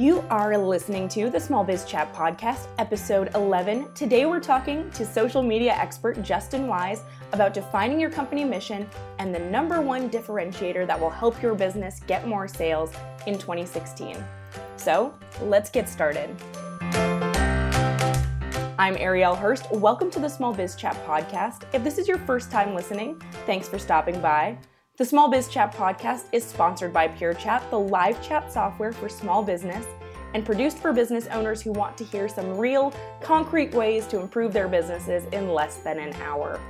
You are listening to the Small Biz Chat Podcast, episode 11. Today we're talking to social media expert Justin Wise about defining your company mission and the number one differentiator that will help your business get more sales in 2016. So let's get started. I'm Ariel Hurst. Welcome to the Small Biz Chat Podcast. If this is your first time listening, thanks for stopping by. The Small Biz Chat podcast is sponsored by Pure Chat, the live chat software for small business, and produced for business owners who want to hear some real, concrete ways to improve their businesses in less than an hour.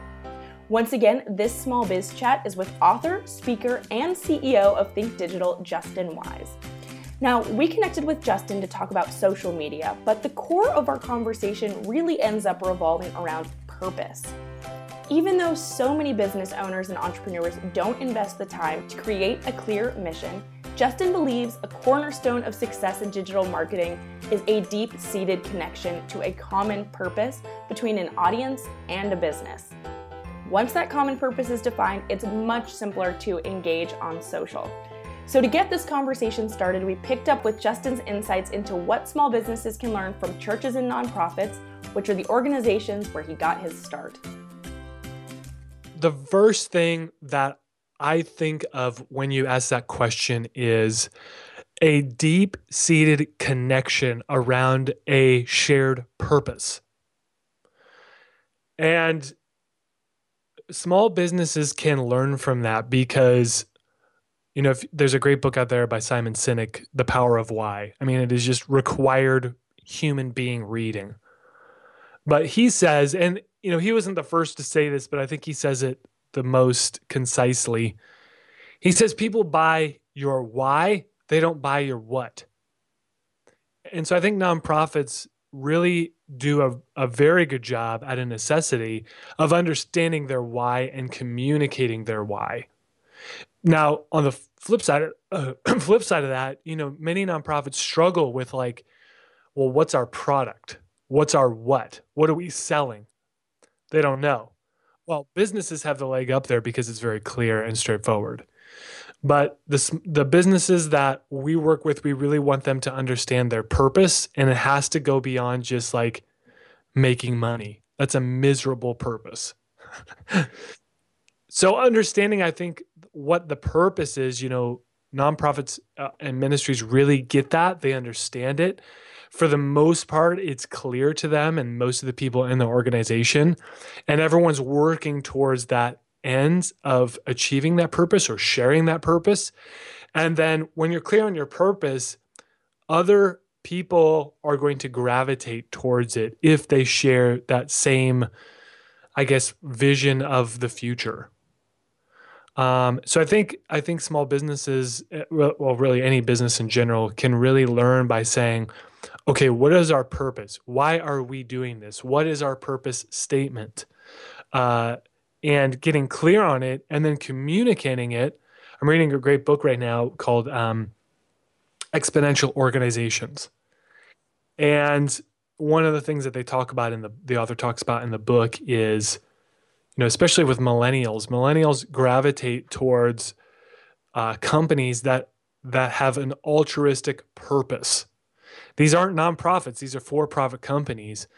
Once again, this Small Biz Chat is with author, speaker, and CEO of Think Digital, Justin Wise. Now, we connected with Justin to talk about social media, but the core of our conversation really ends up revolving around purpose. Even though so many business owners and entrepreneurs don't invest the time to create a clear mission, Justin believes a cornerstone of success in digital marketing is a deep seated connection to a common purpose between an audience and a business. Once that common purpose is defined, it's much simpler to engage on social. So, to get this conversation started, we picked up with Justin's insights into what small businesses can learn from churches and nonprofits, which are the organizations where he got his start the first thing that I think of when you ask that question is a deep seated connection around a shared purpose. And small businesses can learn from that because you know if, there's a great book out there by Simon Sinek The Power of Why. I mean it is just required human being reading. But he says and you know, he wasn't the first to say this, but I think he says it the most concisely. He says people buy your why, they don't buy your what. And so I think nonprofits really do a, a very good job at a necessity of understanding their why and communicating their why. Now, on the flip side, uh, flip side of that, you know, many nonprofits struggle with like, well, what's our product? What's our what? What are we selling? They don't know. Well, businesses have the leg up there because it's very clear and straightforward. But the the businesses that we work with, we really want them to understand their purpose, and it has to go beyond just like making money. That's a miserable purpose. so, understanding, I think, what the purpose is, you know, nonprofits uh, and ministries really get that. They understand it for the most part, it's clear to them and most of the people in the organization. And everyone's working towards that end of achieving that purpose or sharing that purpose. And then when you're clear on your purpose, other people are going to gravitate towards it if they share that same, I guess, vision of the future. Um, so I think I think small businesses, eh, well, really any business in general, can really learn by saying, okay, what is our purpose? Why are we doing this? What is our purpose statement? Uh, and getting clear on it and then communicating it. I'm reading a great book right now called um, Exponential Organizations. And one of the things that they talk about in the, the author talks about in the book is, you know, especially with millennials, millennials gravitate towards uh, companies that that have an altruistic purpose these aren't nonprofits, these are for profit companies.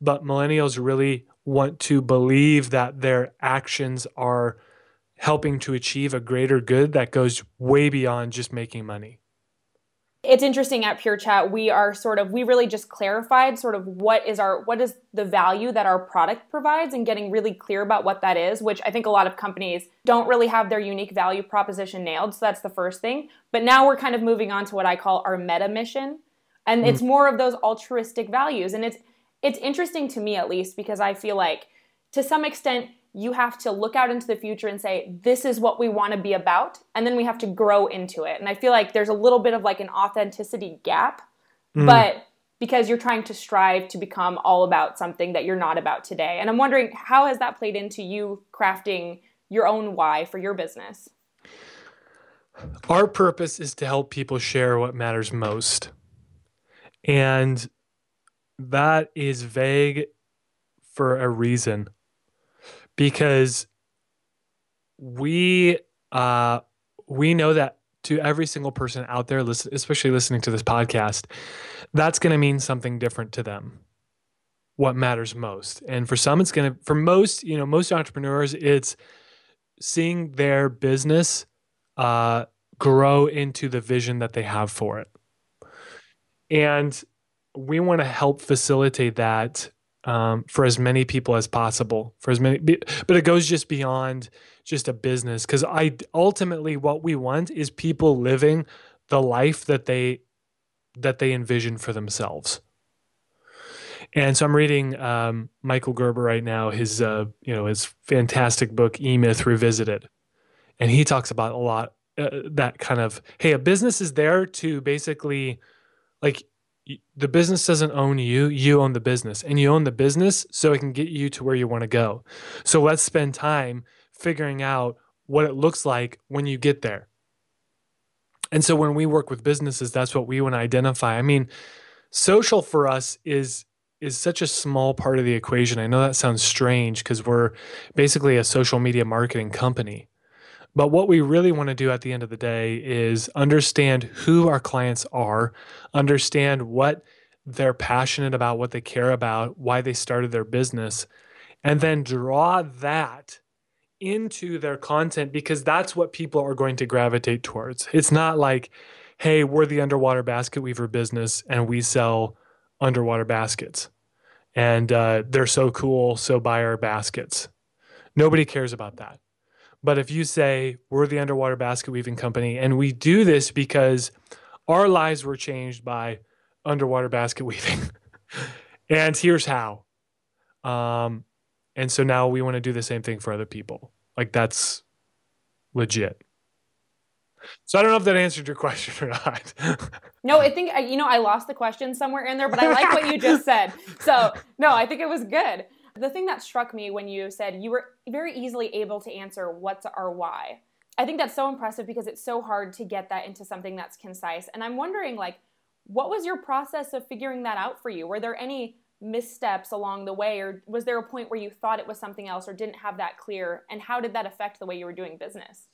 But millennials really want to believe that their actions are helping to achieve a greater good that goes way beyond just making money. It's interesting at Pure Chat, we are sort of, we really just clarified sort of what is our, what is the value that our product provides and getting really clear about what that is, which I think a lot of companies don't really have their unique value proposition nailed. So that's the first thing. But now we're kind of moving on to what I call our meta mission, and mm. it's more of those altruistic values. And it's it's interesting to me at least because i feel like to some extent you have to look out into the future and say this is what we want to be about and then we have to grow into it. And i feel like there's a little bit of like an authenticity gap mm. but because you're trying to strive to become all about something that you're not about today. And i'm wondering how has that played into you crafting your own why for your business? Our purpose is to help people share what matters most and that is vague for a reason because we uh, we know that to every single person out there, especially listening to this podcast, that's going to mean something different to them. What matters most. And for some, it's going to, for most, you know, most entrepreneurs, it's seeing their business uh, grow into the vision that they have for it. And we want to help facilitate that um, for as many people as possible for as many but it goes just beyond just a business because i ultimately what we want is people living the life that they that they envision for themselves. And so i'm reading um, michael gerber right now his uh, you know his fantastic book e-myth revisited. And he talks about a lot uh, that kind of hey a business is there to basically like the business doesn't own you you own the business and you own the business so it can get you to where you want to go. So let's spend time figuring out what it looks like when you get there. And so when we work with businesses that's what we want to identify. I mean social for us is is such a small part of the equation. I know that sounds strange because we're basically a social media marketing company but what we really want to do at the end of the day is understand who our clients are, understand what they're passionate about, what they care about, why they started their business, and then draw that into their content because that's what people are going to gravitate towards. It's not like, hey, we're the underwater basket weaver business and we sell underwater baskets. And uh, they're so cool, so buy our baskets. Nobody cares about that. But if you say, we're the underwater basket weaving company, and we do this because our lives were changed by underwater basket weaving, and here's how. Um, and so now we want to do the same thing for other people. Like that's legit. So I don't know if that answered your question or not. no, I think you know I lost the question somewhere in there, but I like what you just said. So no, I think it was good. The thing that struck me when you said you were very easily able to answer what's our why. I think that's so impressive because it's so hard to get that into something that's concise. And I'm wondering like what was your process of figuring that out for you? Were there any missteps along the way or was there a point where you thought it was something else or didn't have that clear and how did that affect the way you were doing business?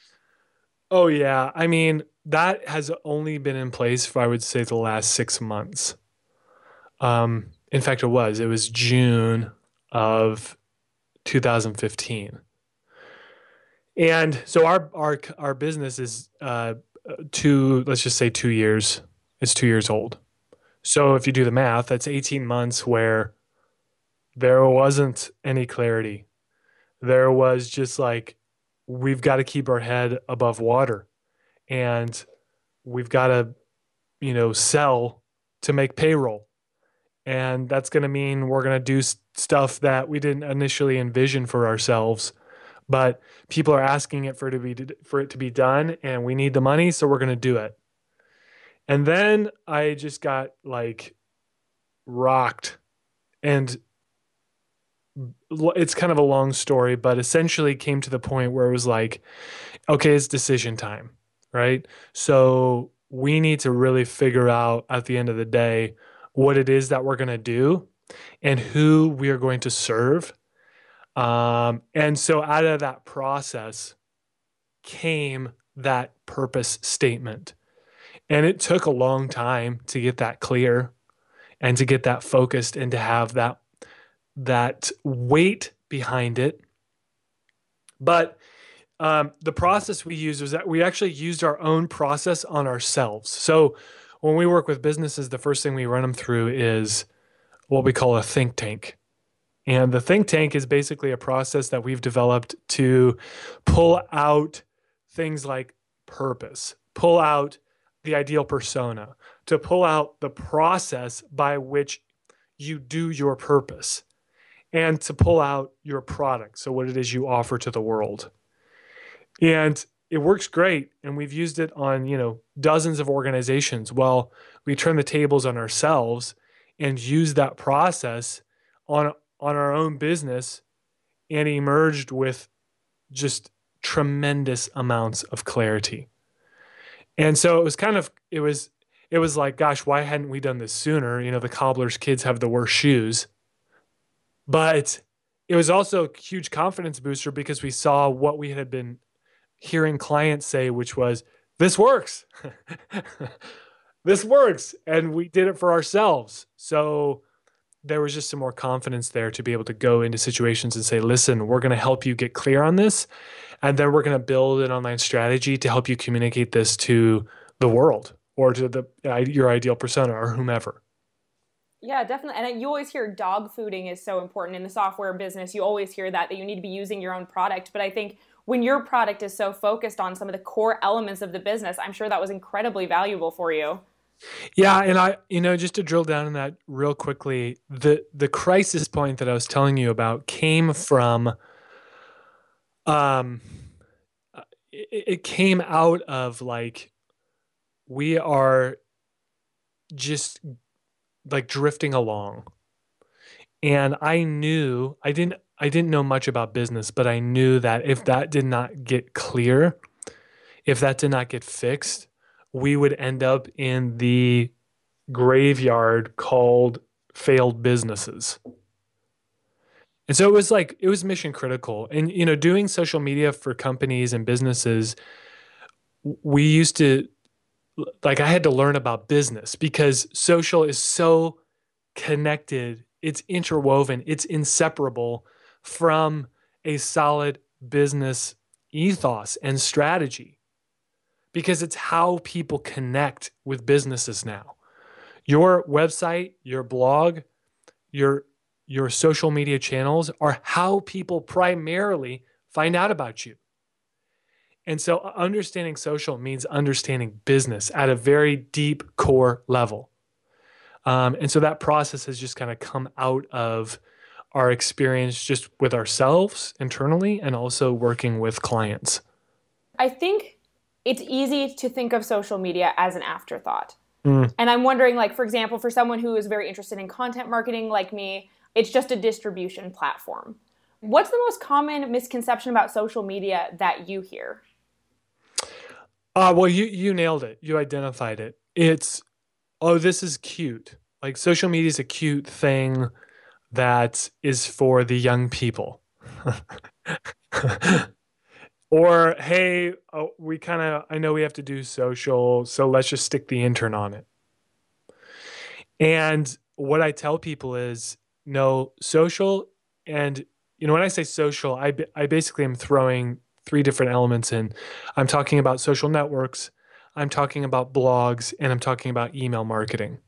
Oh yeah, I mean that has only been in place for I would say the last 6 months. Um in fact it was. It was June of 2015. And so our our our business is uh, two let's just say 2 years. It's 2 years old. So if you do the math, that's 18 months where there wasn't any clarity. There was just like we've got to keep our head above water and we've got to you know sell to make payroll and that's going to mean we're going to do stuff that we didn't initially envision for ourselves. But people are asking it for it to be for it to be done and we need the money so we're going to do it. And then i just got like rocked. And it's kind of a long story but essentially came to the point where it was like okay it's decision time right? So we need to really figure out at the end of the day what it is that we're going to do and who we are going to serve. Um, and so out of that process came that purpose statement. And it took a long time to get that clear and to get that focused and to have that that weight behind it. But um, the process we used was that we actually used our own process on ourselves. So when we work with businesses, the first thing we run them through is what we call a think tank. And the think tank is basically a process that we've developed to pull out things like purpose, pull out the ideal persona, to pull out the process by which you do your purpose, and to pull out your product. So, what it is you offer to the world. And it works great and we've used it on you know dozens of organizations. Well we turn the tables on ourselves and use that process on on our own business and emerged with just tremendous amounts of clarity. And so it was kind of it was it was like gosh why hadn't we done this sooner? You know the cobbler's kids have the worst shoes. But it was also a huge confidence booster because we saw what we had been hearing clients say, which was, this works. this works. And we did it for ourselves. So there was just some more confidence there to be able to go into situations and say, listen, we're going to help you get clear on this. And then we're going to build an online strategy to help you communicate this to the world or to the uh, your ideal persona or whomever. Yeah, definitely. And you always hear dog fooding is so important in the software business. You always hear that that you need to be using your own product. But I think when your product is so focused on some of the core elements of the business, I'm sure that was incredibly valuable for you. Yeah, and I, you know, just to drill down on that real quickly, the the crisis point that I was telling you about came from, um, it, it came out of like we are just like drifting along, and I knew I didn't I didn't know much about business, but I knew that if that did not get clear, if that did not get fixed we would end up in the graveyard called failed businesses. And so it was like it was mission critical. And you know, doing social media for companies and businesses, we used to like I had to learn about business because social is so connected, it's interwoven, it's inseparable from a solid business ethos and strategy because it's how people connect with businesses now. Your website, your blog, your your social media channels are how people primarily find out about you. And so understanding social means understanding business at a very deep core level. Um, and so that process has just kind of come out of our experience just with ourselves internally and also working with clients. I think it's easy to think of social media as an afterthought. Mm. And I'm wondering, like, for example, for someone who is very interested in content marketing like me, it's just a distribution platform. What's the most common misconception about social media that you hear? Uh, well, you you nailed it. You identified it. It's oh, this is cute. Like social media is a cute thing that is for the young people. Or, hey, oh, we kind of, I know we have to do social, so let's just stick the intern on it. And what I tell people is no, social, and, you know, when I say social, I, I basically am throwing three different elements in. I'm talking about social networks, I'm talking about blogs, and I'm talking about email marketing.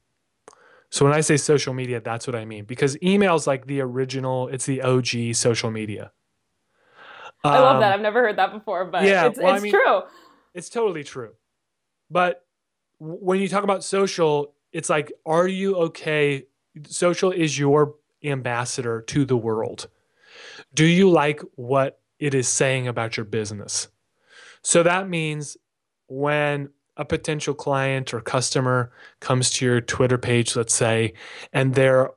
So when I say social media, that's what I mean because email is like the original, it's the OG social media. I love that. Um, I've never heard that before, but yeah, it's, well, it's I mean, true. It's totally true. But when you talk about social, it's like, are you okay? Social is your ambassador to the world. Do you like what it is saying about your business? So that means when a potential client or customer comes to your Twitter page, let's say, and there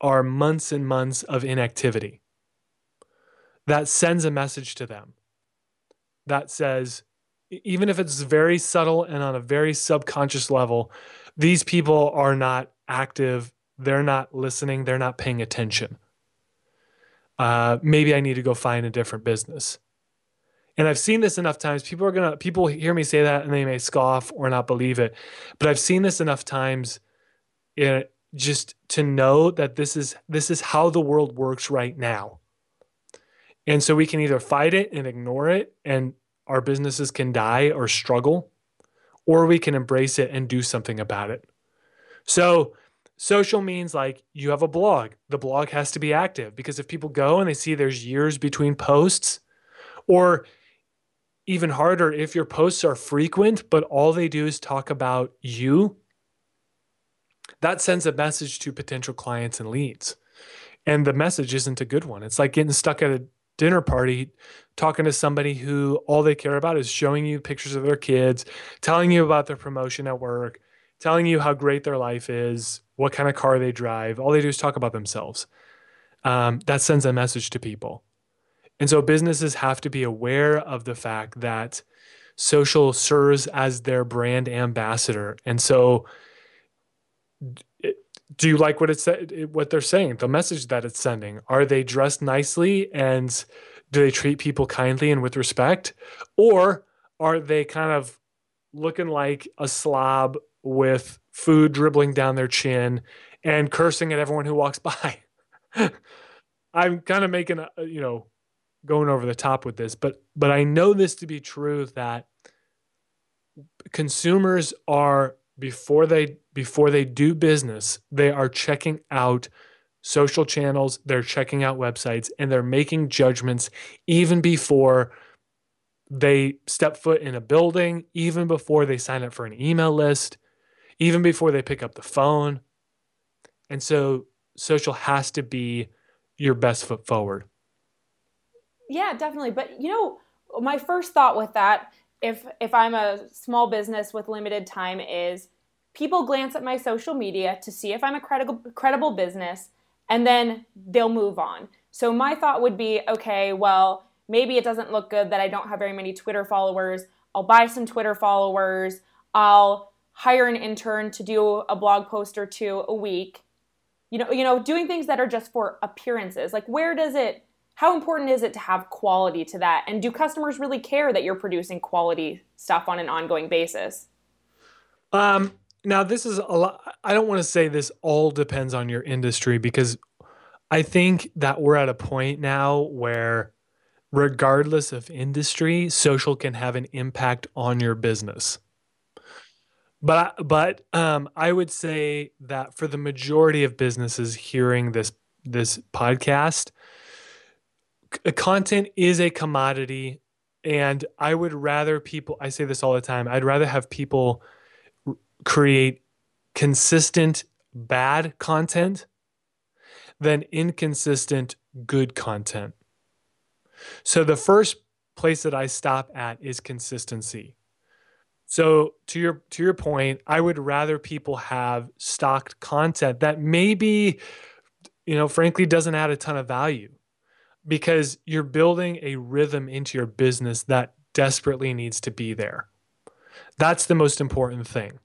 are months and months of inactivity that sends a message to them that says, even if it's very subtle and on a very subconscious level, these people are not active, they're not listening, they're not paying attention. Uh, maybe I need to go find a different business. And I've seen this enough times. People are gonna people hear me say that and they may scoff or not believe it. But I've seen this enough times eh, just to know that this is this is how the world works right now. And so we can either fight it and ignore it, and our businesses can die or struggle, or we can embrace it and do something about it. So, social means like you have a blog. The blog has to be active because if people go and they see there's years between posts, or even harder, if your posts are frequent, but all they do is talk about you, that sends a message to potential clients and leads. And the message isn't a good one. It's like getting stuck at a dinner party talking to somebody who all they care about is showing you pictures of their kids, telling you about their promotion at work, telling you how great their life is, what kind of car they drive. All they do is talk about themselves. Um, that sends a message to people. And so businesses have to be aware of the fact that social serves as their brand ambassador. And so do you like what it's what they're saying the message that it's sending are they dressed nicely and do they treat people kindly and with respect or are they kind of looking like a slob with food dribbling down their chin and cursing at everyone who walks by. I'm kind of making a, you know, going over the top with this, but but I know this to be true that consumers are before they before they do business, they are checking out social channels, they're checking out websites and they're making judgments even before they step foot in a building, even before they sign up for an email list, even before they pick up the phone. And so social has to be your best foot forward. Yeah, definitely. But you know, my first thought with that, if if I'm a small business with limited time, is people glance at my social media to see if I'm a credible credible business, and then they'll move on. So my thought would be, okay, well, maybe it doesn't look good that I don't have very many Twitter followers. I'll buy some Twitter followers. I'll hire an intern to do a blog post or two a week. You know, you know, doing things that are just for appearances. Like where does it how important is it to have quality to that? And do customers really care that you're producing quality stuff on an ongoing basis? Um, now this is a lot I don't want to say this all depends on your industry because I think that we're at a point now where regardless of industry, social can have an impact on your business. But but um, I would say that for the majority of businesses hearing this this podcast, content is a commodity, and I would rather people. I say this all the time. I'd rather have people create consistent bad content than inconsistent good content. So the first place that I stop at is consistency. So to your to your point, I would rather people have stocked content that maybe you know frankly doesn't add a ton of value because you're building a rhythm into your business that desperately needs to be there. That's the most important thing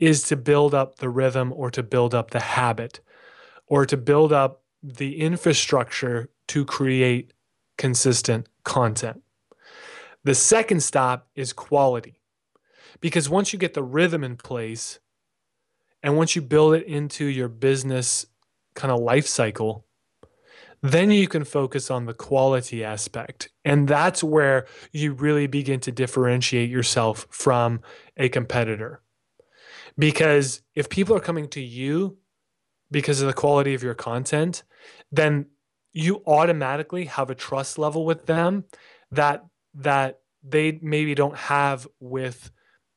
is to build up the rhythm or to build up the habit or to build up the infrastructure to create consistent content. The second stop is quality. Because once you get the rhythm in place and once you build it into your business kind of life cycle, then you can focus on the quality aspect. And that's where you really begin to differentiate yourself from a competitor. Because if people are coming to you because of the quality of your content, then you automatically have a trust level with them that that they maybe don't have with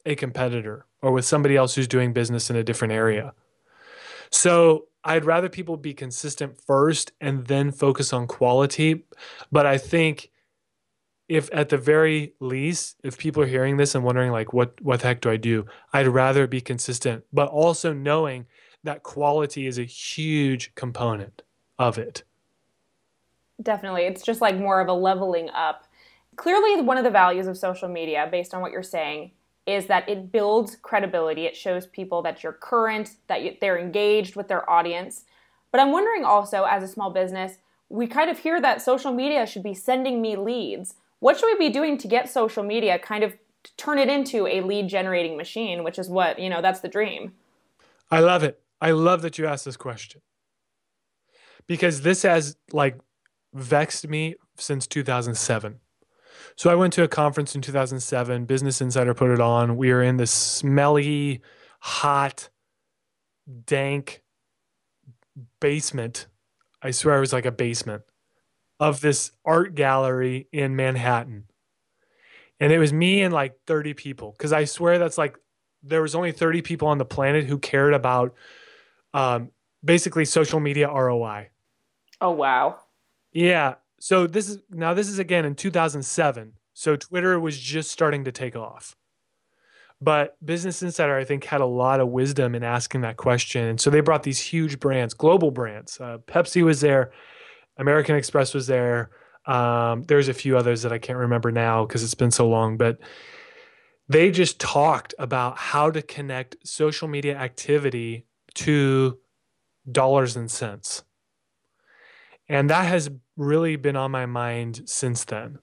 a competitor or with somebody else who's doing business in a different area. So I'd rather people be consistent first and then focus on quality. But I think if at the very least, if people are hearing this and wondering like what what the heck do I do? I'd rather be consistent, but also knowing that quality is a huge component of it. Definitely. It's just like more of a leveling up. Clearly, one of the values of social media, based on what you're saying, is that it builds credibility. It shows people that you're current, that they're engaged with their audience. But I'm wondering also, as a small business, we kind of hear that social media should be sending me leads. What should we be doing to get social media kind of turn it into a lead generating machine, which is what, you know, that's the dream? I love it. I love that you asked this question because this has like vexed me since 2007. So I went to a conference in 2007. Business Insider put it on. We were in this smelly, hot, dank basement. I swear it was like a basement of this art gallery in Manhattan. And it was me and like 30 people. Cause I swear that's like, there was only 30 people on the planet who cared about um, basically social media ROI. Oh, wow. Yeah. So this is now this is again in 2007. So Twitter was just starting to take off. But Business Insider, I think, had a lot of wisdom in asking that question. And so they brought these huge brands, global brands. Uh, Pepsi was there, American Express was there. Um, there's a few others that I can't remember now because it's been so long. But they just talked about how to connect social media activity to dollars and cents. And that has really been on my mind since then.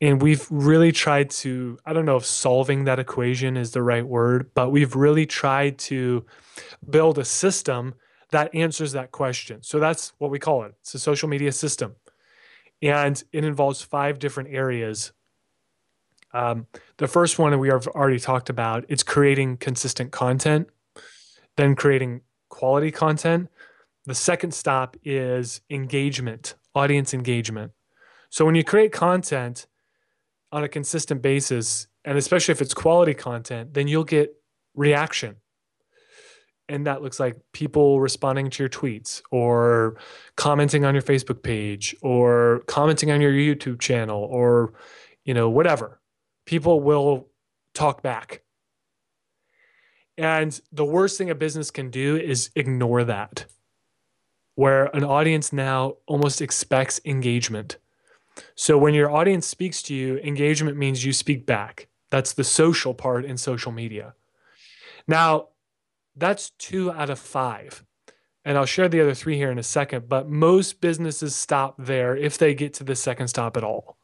And we've really tried to i don't know if solving that equation is the right word but we've really tried to build a system that answers that question. So that's what we call it. It's a social media system. And it involves five different areas. Um, the first one we have already talked about it's creating consistent content then creating quality content the second stop is engagement audience engagement so when you create content on a consistent basis, and especially if it's quality content, then you'll get reaction. And that looks like people responding to your tweets or commenting on your Facebook page or commenting on your YouTube channel or, you know, whatever. People will talk back. And the worst thing a business can do is ignore that, where an audience now almost expects engagement. So when your audience speaks to you, engagement means you speak back. That's the social part in social media. Now, that's two out of five. And I'll share the other three here in a second, but most businesses stop there if they get to the second stop at all.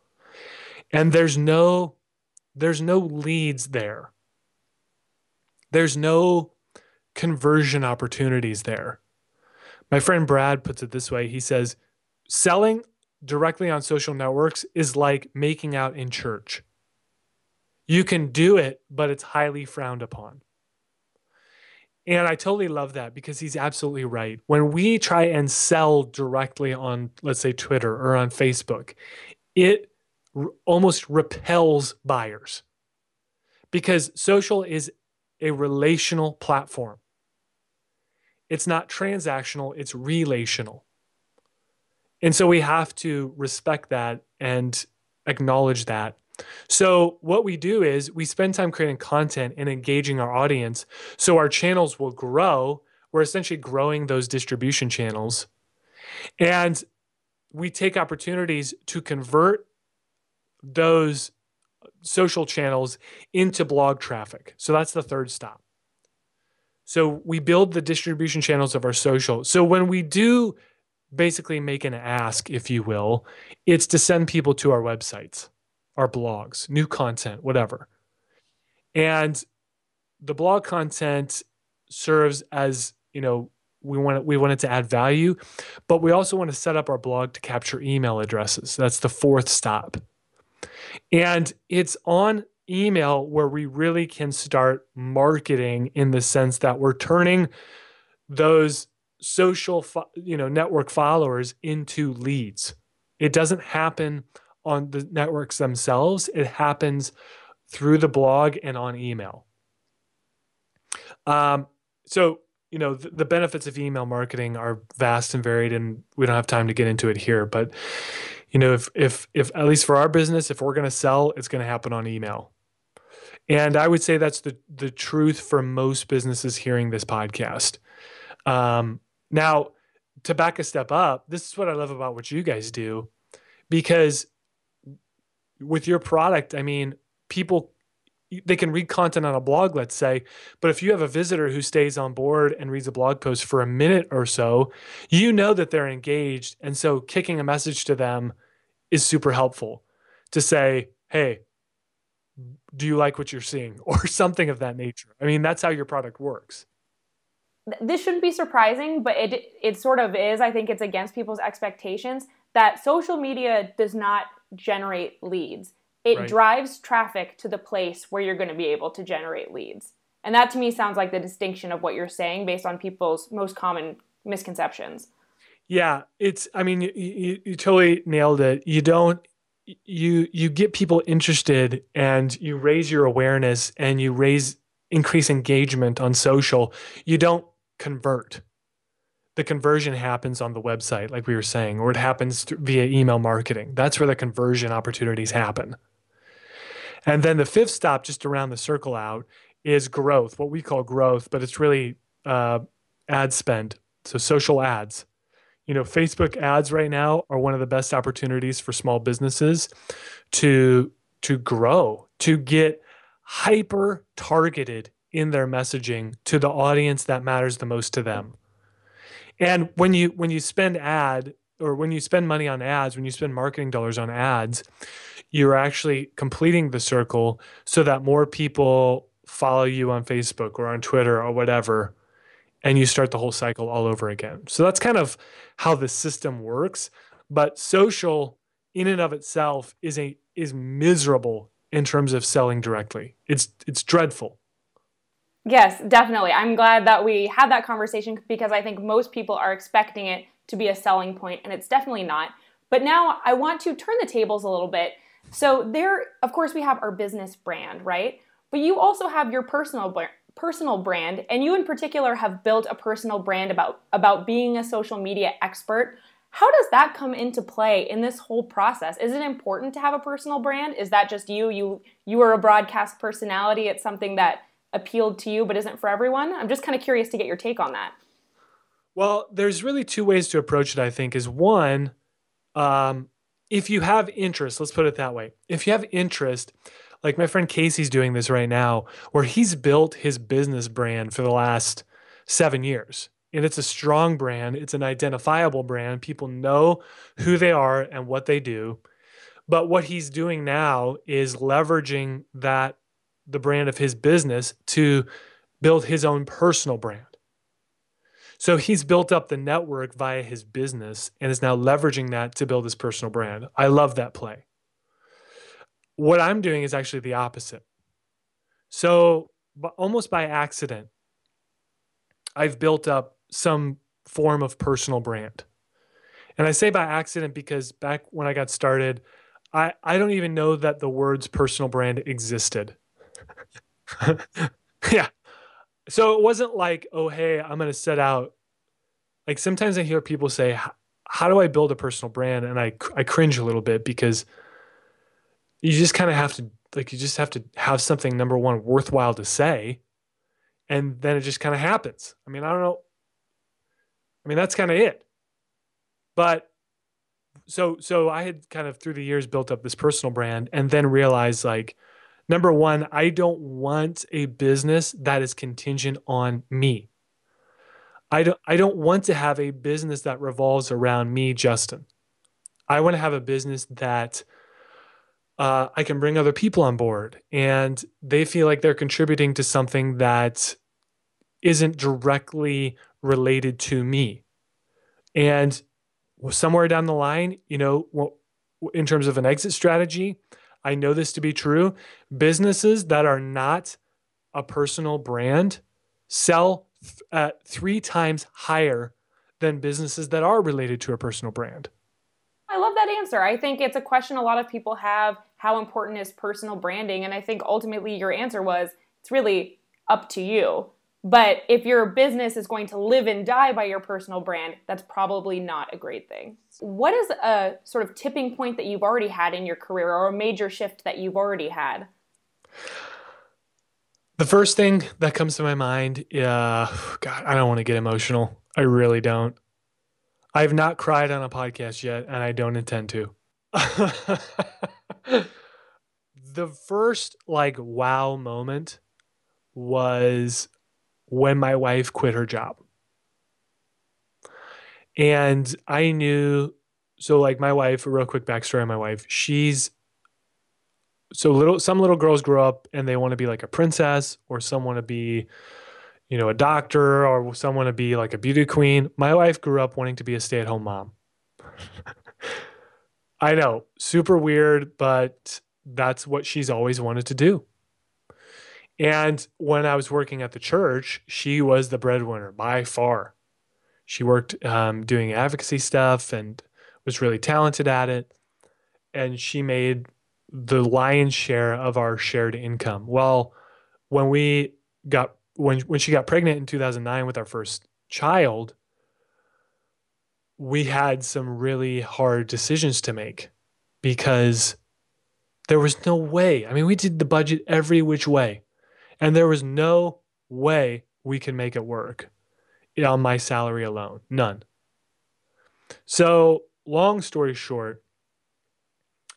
And there's no there's no leads there. There's no conversion opportunities there. My friend Brad puts it this way. He says, selling directly on social networks is like making out in church. You can do it, but it's highly frowned upon. And I totally love that because he's absolutely right. When we try and sell directly on, let's say, Twitter or on Facebook, it r- almost repels buyers because social is a relational platform. It's not transactional, it's relational. And so we have to respect that and acknowledge that. So, what we do is we spend time creating content and engaging our audience so our channels will grow. We're essentially growing those distribution channels. And we take opportunities to convert those social channels into blog traffic. So, that's the third stop. So, we build the distribution channels of our social. So, when we do basically make an ask, if you will. It's to send people to our websites, our blogs, new content, whatever. And the blog content serves as, you know, we want we wanted to add value, but we also want to set up our blog to capture email addresses. That's the fourth stop. And it's on email where we really can start marketing in the sense that we're turning those social fo- you know network followers into leads. It doesn't happen on the networks themselves. It happens through the blog and on email. Um, so you know the, the benefits of email marketing are vast and varied and we don't have time to get into it here but you know if if if at least for our business if we're going to sell it's going to happen on email and i would say that's the the truth for most businesses hearing this podcast um, now, to back a step up, this is what I love about what you guys do because with your product, I mean, people they can read content on a blog, let's say, but if you have a visitor who stays on board and reads a blog post for a minute or so, you know that they're engaged. And so kicking a message to them is super helpful to say, hey, do you like what you're seeing? Or something of that nature. I mean, that's how your product works this shouldn't be surprising, but it it sort of is. I think it's against people's expectations that social media does not generate leads. It right. drives traffic to the place where you're going to be able to generate leads. And that to me sounds like the distinction of what you're saying based on people's most common misconceptions. Yeah, it's I mean you, you, you totally nailed it. You don't you you get people interested and you raise your awareness and you raise increase engagement on social. You don't convert. The conversion happens on the website, like we were saying, or it happens via email marketing. That's where the conversion opportunities happen. And then the fifth stop, just around the circle out, is growth, what we call growth, but it's really uh, ad spend. So social ads. You know, Facebook ads right now are one of the best opportunities for small businesses to to grow, to get hyper targeted in their messaging to the audience that matters the most to them. And when you when you spend ad or when you spend money on ads, when you spend marketing dollars on ads, you're actually completing the circle so that more people follow you on Facebook or on Twitter or whatever, and you start the whole cycle all over again. So that's kind of how the system works. But social in and of itself is a is miserable in terms of selling directly. It's it's dreadful. Yes, definitely. I'm glad that we had that conversation because I think most people are expecting it to be a selling point and it's definitely not. But now I want to turn the tables a little bit. So there of course we have our business brand, right? But you also have your personal brand personal brand and you in particular have built a personal brand about about being a social media expert how does that come into play in this whole process? Is it important to have a personal brand? Is that just you? You you are a broadcast personality. It's something that appealed to you but isn't for everyone? I'm just kind of curious to get your take on that. Well there's really two ways to approach it i think is one um, if you have interest let's put it that way. If you have interest like my friend Casey's doing this right now, where he's built his business brand for the last seven years. And it's a strong brand, it's an identifiable brand. People know who they are and what they do. But what he's doing now is leveraging that, the brand of his business, to build his own personal brand. So he's built up the network via his business and is now leveraging that to build his personal brand. I love that play. What I'm doing is actually the opposite. So, almost by accident, I've built up some form of personal brand. And I say by accident because back when I got started, I, I don't even know that the words personal brand existed. yeah. So it wasn't like, oh, hey, I'm going to set out. Like sometimes I hear people say, how do I build a personal brand? And I, I cringe a little bit because you just kind of have to like you just have to have something number one worthwhile to say and then it just kind of happens. I mean i don't know. I mean that's kind of it. But so so i had kind of through the years built up this personal brand and then realized like number one i don't want a business that is contingent on me. I don't i don't want to have a business that revolves around me justin. I want to have a business that uh, I can bring other people on board and they feel like they're contributing to something that isn't directly related to me. And somewhere down the line, you know, in terms of an exit strategy, I know this to be true. Businesses that are not a personal brand sell at three times higher than businesses that are related to a personal brand. I love that answer. I think it's a question a lot of people have how important is personal branding? And I think ultimately your answer was it's really up to you. But if your business is going to live and die by your personal brand, that's probably not a great thing. What is a sort of tipping point that you've already had in your career or a major shift that you've already had? The first thing that comes to my mind, uh, God, I don't want to get emotional. I really don't. I have not cried on a podcast yet, and I don't intend to. the first like wow moment was when my wife quit her job. And I knew so like my wife, a real quick backstory on my wife, she's so little some little girls grow up and they want to be like a princess or some want to be you know a doctor or some want to be like a beauty queen. My wife grew up wanting to be a stay-at-home mom I know, super weird, but that's what she's always wanted to do. And when I was working at the church, she was the breadwinner by far. She worked um, doing advocacy stuff and was really talented at it. And she made the lion's share of our shared income. Well, when we got when when she got pregnant in 2009 with our first child, we had some really hard decisions to make because there was no way. I mean, we did the budget every which way, and there was no way we can make it work on my salary alone. None. So, long story short,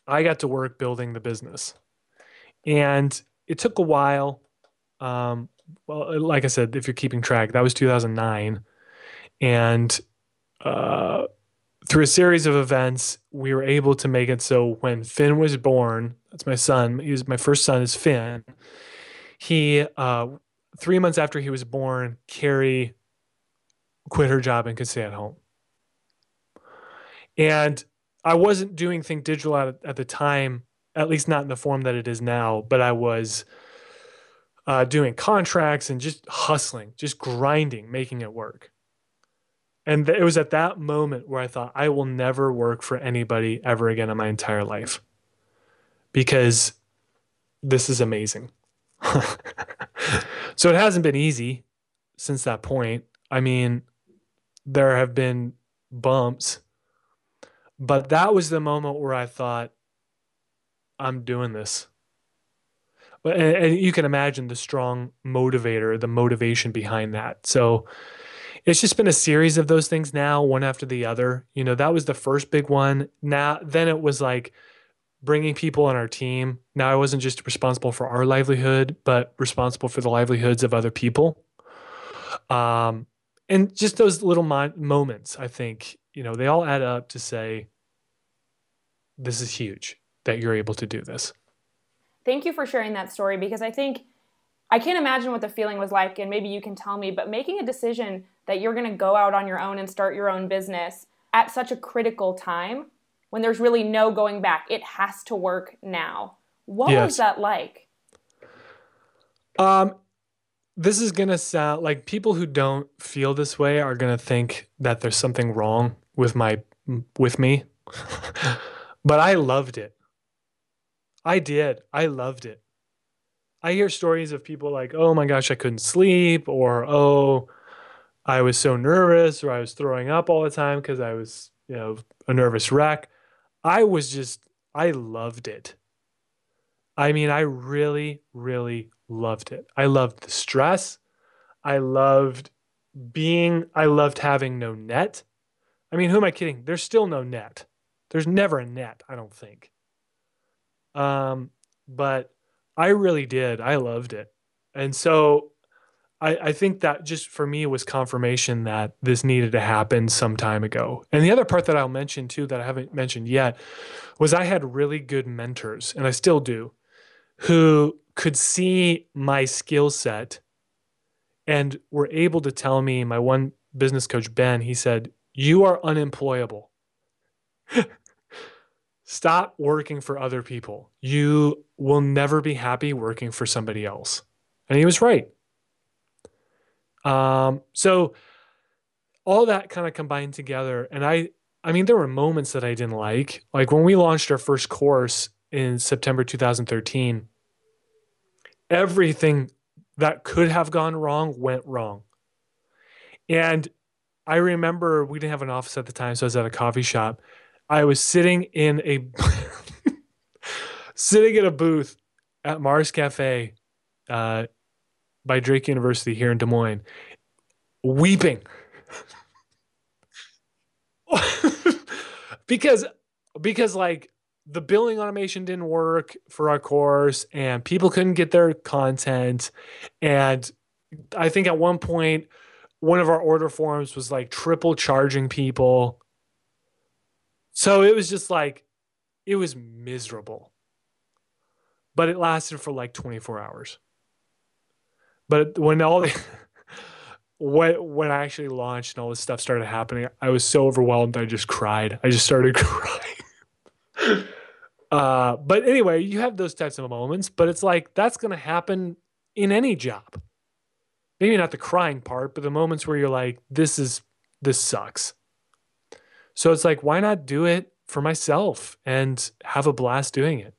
I got to work building the business. And it took a while. Um, well, like I said, if you're keeping track, that was 2009. And uh, through a series of events, we were able to make it so when Finn was born, that's my son, he was my first son is Finn. He uh, three months after he was born, Carrie quit her job and could stay at home. And I wasn't doing Think Digital at, at the time, at least not in the form that it is now, but I was uh, doing contracts and just hustling, just grinding, making it work. And it was at that moment where I thought, I will never work for anybody ever again in my entire life because this is amazing. so it hasn't been easy since that point. I mean, there have been bumps, but that was the moment where I thought, I'm doing this. And you can imagine the strong motivator, the motivation behind that. So it's just been a series of those things now, one after the other. You know, that was the first big one. Now, then it was like bringing people on our team. Now I wasn't just responsible for our livelihood, but responsible for the livelihoods of other people. Um, and just those little mo- moments, I think, you know, they all add up to say, this is huge that you're able to do this. Thank you for sharing that story because I think I can't imagine what the feeling was like, and maybe you can tell me, but making a decision that you're going to go out on your own and start your own business at such a critical time when there's really no going back. It has to work now. What yes. was that like? Um, this is going to sound like people who don't feel this way are going to think that there's something wrong with my with me. but I loved it. I did. I loved it. I hear stories of people like, "Oh my gosh, I couldn't sleep," or "Oh, I was so nervous or I was throwing up all the time because I was, you know, a nervous wreck. I was just, I loved it. I mean, I really, really loved it. I loved the stress. I loved being, I loved having no net. I mean, who am I kidding? There's still no net. There's never a net, I don't think. Um, but I really did. I loved it. And so I, I think that just for me was confirmation that this needed to happen some time ago. And the other part that I'll mention too that I haven't mentioned yet was I had really good mentors, and I still do, who could see my skill set and were able to tell me my one business coach ben he said you are unemployable stop working for other people you will never be happy working for somebody else and he was right um, so all that kind of combined together, and I, I mean, there were moments that I didn't like. Like when we launched our first course in September 2013, everything that could have gone wrong went wrong. And I remember we didn't have an office at the time, so I was at a coffee shop. I was sitting in a sitting in a booth at Mars Cafe uh, by Drake University here in Des Moines, weeping. because because like the billing automation didn't work for our course and people couldn't get their content and I think at one point one of our order forms was like triple charging people. So it was just like it was miserable. But it lasted for like 24 hours. But when all the when when I actually launched and all this stuff started happening, I was so overwhelmed I just cried. I just started crying. uh, but anyway, you have those types of moments, but it's like that's going to happen in any job. Maybe not the crying part, but the moments where you're like, "This is this sucks." So it's like, why not do it for myself and have a blast doing it?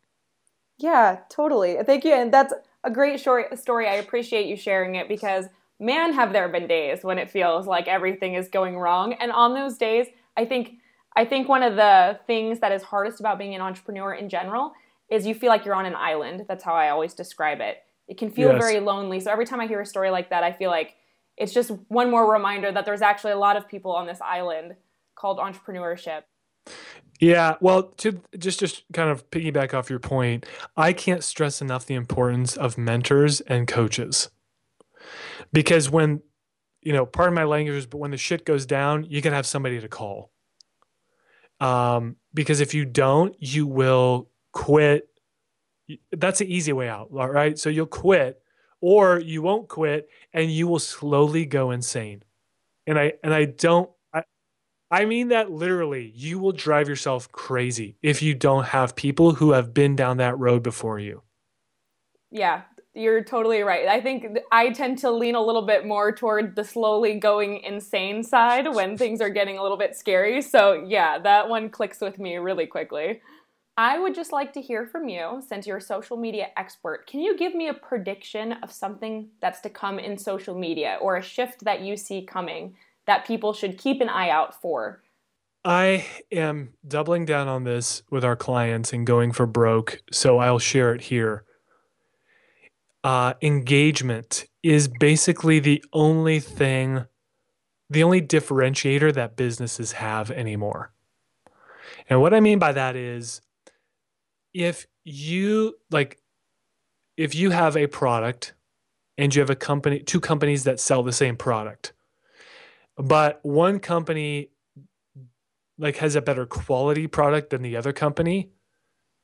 Yeah, totally. Thank you, and that's a great short story. I appreciate you sharing it because man, have there been days when it feels like everything is going wrong. And on those days, I think I think one of the things that is hardest about being an entrepreneur in general is you feel like you're on an island. That's how I always describe it. It can feel yes. very lonely. So every time I hear a story like that, I feel like it's just one more reminder that there's actually a lot of people on this island called entrepreneurship. Yeah, well, to just just kind of piggyback off your point, I can't stress enough the importance of mentors and coaches. Because when you know, part of my language is but when the shit goes down, you can have somebody to call. Um, because if you don't, you will quit. That's the easy way out, all right? So you'll quit or you won't quit and you will slowly go insane. And I and I don't I, mean that literally. You will drive yourself crazy if you don't have people who have been down that road before you. Yeah, you're totally right. I think I tend to lean a little bit more toward the slowly going insane side when things are getting a little bit scary. So, yeah, that one clicks with me really quickly. I would just like to hear from you since you're a social media expert. Can you give me a prediction of something that's to come in social media or a shift that you see coming that people should keep an eye out for? I am doubling down on this with our clients and going for broke, so I'll share it here uh, engagement is basically the only thing, the only differentiator that businesses have anymore. And what I mean by that is if you like, if you have a product and you have a company, two companies that sell the same product, but one company like has a better quality product than the other company,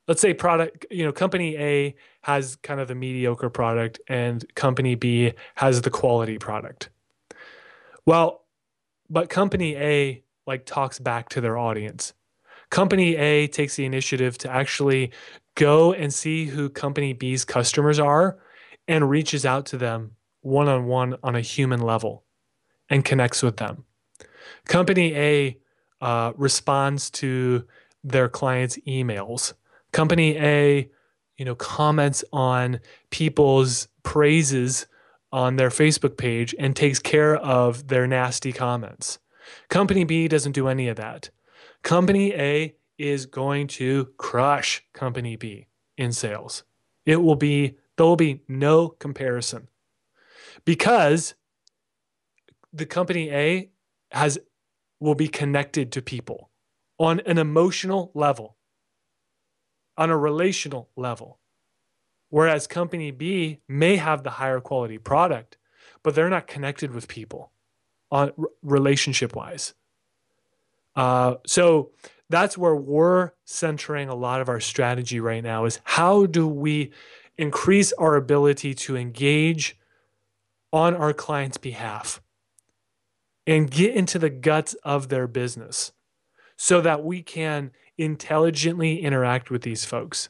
let's say product you know company a has kind of the mediocre product and company b has the quality product. Well but company a like talks back to their audience. Company a takes the initiative to actually go and see who company b's customers are and reaches out to them one-on-one on a human level and connects with them company a uh, responds to their clients emails company A, you know, comments on people's praises on their Facebook page and takes care of their nasty comments. Company B doesn't do any of that. Company A is going to crush company B in sales. It will be there will be no comparison. Because the company A has will be connected to people on an emotional level on a relational level. Whereas company B may have the higher quality product, but they're not connected with people on relationship wise. Uh, so that's where we're centering a lot of our strategy right now is how do we increase our ability to engage on our client's behalf and get into the guts of their business so that we can intelligently interact with these folks.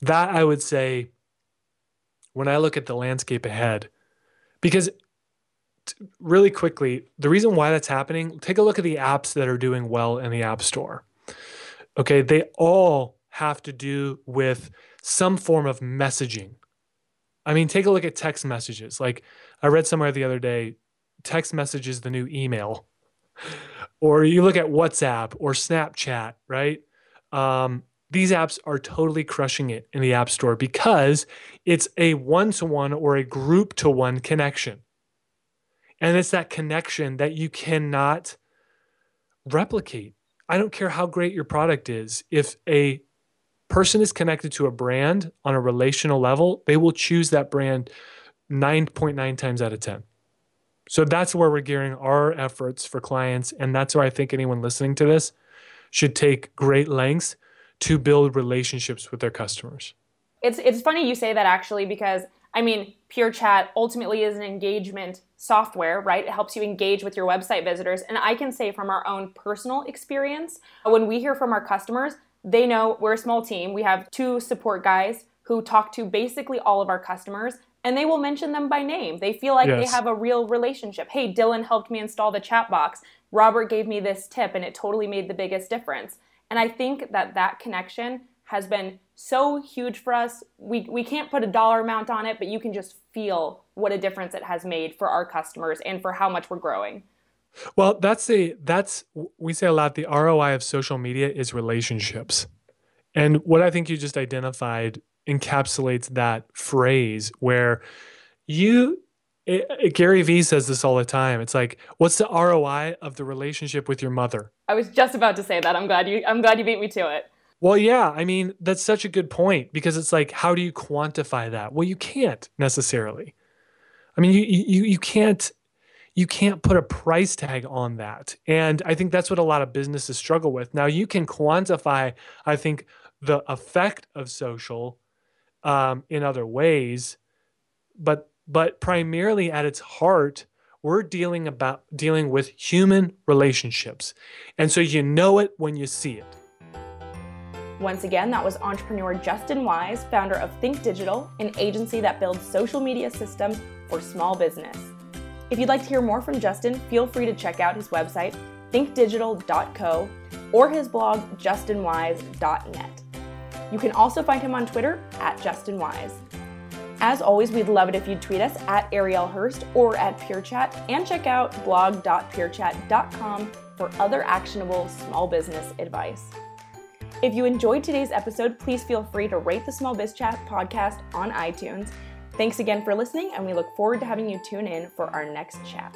That I would say, when I look at the landscape ahead, because really quickly, the reason why that's happening, take a look at the apps that are doing well in the App Store. Okay, they all have to do with some form of messaging. I mean, take a look at text messages. Like I read somewhere the other day, text message is the new email or you look at WhatsApp or Snapchat, right? Um, these apps are totally crushing it in the App Store because it's a one to one or a group to one connection. And it's that connection that you cannot replicate. I don't care how great your product is. If a person is connected to a brand on a relational level, they will choose that brand 9.9 times out of 10. So that's where we're gearing our efforts for clients. And that's where I think anyone listening to this should take great lengths to build relationships with their customers. It's, it's funny you say that actually because I mean, Pure Chat ultimately is an engagement software, right? It helps you engage with your website visitors. And I can say from our own personal experience, when we hear from our customers, they know we're a small team. We have two support guys who talk to basically all of our customers and they will mention them by name. They feel like yes. they have a real relationship. Hey, Dylan helped me install the chat box. Robert gave me this tip and it totally made the biggest difference. And I think that that connection has been so huge for us. We, we can't put a dollar amount on it, but you can just feel what a difference it has made for our customers and for how much we're growing. Well, that's a that's we say a lot the ROI of social media is relationships. And what I think you just identified encapsulates that phrase where you it, it, Gary Vee says this all the time. It's like, what's the ROI of the relationship with your mother? I was just about to say that. I'm glad you I'm glad you beat me to it. Well, yeah, I mean, that's such a good point because it's like how do you quantify that? Well, you can't necessarily. I mean, you you you can't you can't put a price tag on that. And I think that's what a lot of businesses struggle with. Now, you can quantify, I think, the effect of social um, in other ways, but but primarily at its heart, we're dealing about dealing with human relationships, and so you know it when you see it. Once again, that was entrepreneur Justin Wise, founder of Think Digital, an agency that builds social media systems for small business. If you'd like to hear more from Justin, feel free to check out his website, thinkdigital.co, or his blog, justinwise.net. You can also find him on Twitter at justinwise. As always, we'd love it if you'd tweet us at Ariel Hurst or at PureChat and check out blog.purechat.com for other actionable small business advice. If you enjoyed today's episode, please feel free to rate the Small Biz Chat podcast on iTunes Thanks again for listening, and we look forward to having you tune in for our next chat.